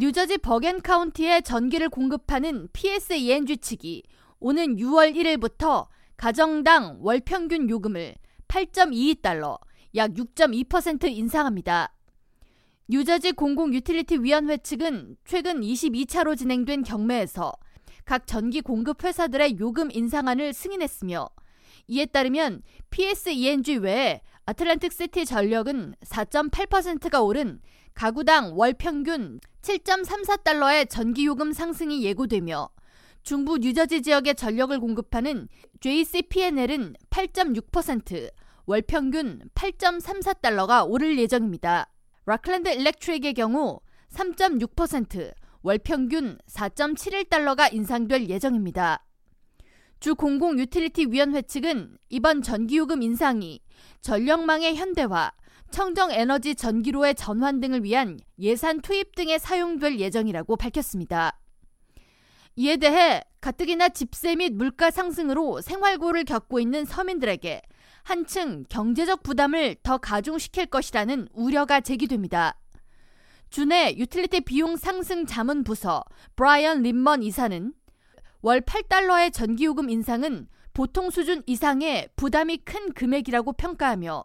뉴저지 버겐 카운티에 전기를 공급하는 PSE&G 측이 오는 6월 1일부터 가정당 월 평균 요금을 8.22달러, 약 6.2% 인상합니다. 뉴저지 공공유틸리티 위원회 측은 최근 22차로 진행된 경매에서 각 전기 공급 회사들의 요금 인상안을 승인했으며 이에 따르면 PSE&G 외에 아틀란틱 시티 전력은 4.8%가 오른 가구당 월 평균 7.34달러의 전기 요금 상승이 예고되며 중부 뉴저지 지역의 전력을 공급하는 JCPNL은 8.6%, 월 평균 8.34달러가 오를 예정입니다. 락클랜드 일렉트릭의 경우 3.6%, 월 평균 4.71달러가 인상될 예정입니다. 주 공공유틸리티위원회 측은 이번 전기요금 인상이 전력망의 현대화, 청정에너지 전기로의 전환 등을 위한 예산 투입 등에 사용될 예정이라고 밝혔습니다. 이에 대해 가뜩이나 집세 및 물가 상승으로 생활고를 겪고 있는 서민들에게 한층 경제적 부담을 더 가중시킬 것이라는 우려가 제기됩니다. 주내 유틸리티 비용 상승 자문 부서 브라이언 림먼 이사는 월 8달러의 전기요금 인상은 보통 수준 이상의 부담이 큰 금액이라고 평가하며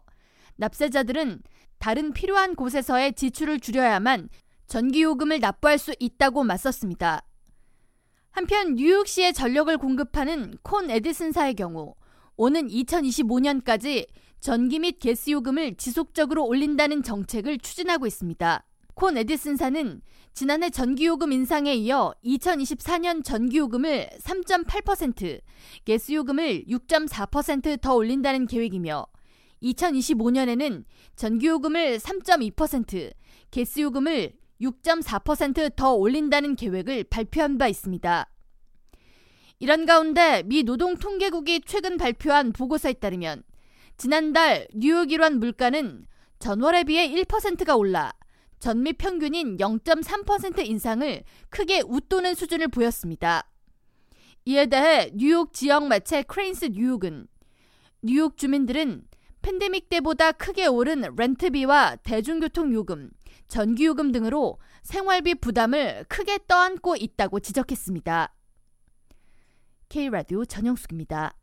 납세자들은 다른 필요한 곳에서의 지출을 줄여야만 전기요금을 납부할 수 있다고 맞섰습니다. 한편 뉴욕시의 전력을 공급하는 콘 에디슨사의 경우 오는 2025년까지 전기 및 가스 요금을 지속적으로 올린다는 정책을 추진하고 있습니다. 콘 에디슨사는 지난해 전기요금 인상에 이어 2024년 전기요금을 3.8%, 가스요금을 6.4%더 올린다는 계획이며 2025년에는 전기요금을 3.2%, 가스요금을 6.4%더 올린다는 계획을 발표한 바 있습니다. 이런 가운데 미 노동통계국이 최근 발표한 보고서에 따르면 지난달 뉴욕 일환 물가는 전월에 비해 1%가 올라 전미 평균인 0.3% 인상을 크게 웃도는 수준을 보였습니다. 이에 대해 뉴욕 지역 매체 Crain's New York은 뉴욕 주민들은 팬데믹 때보다 크게 오른 렌트비와 대중교통 요금, 전기 요금 등으로 생활비 부담을 크게 떠안고 있다고 지적했습니다. K라디오 전영숙입니다.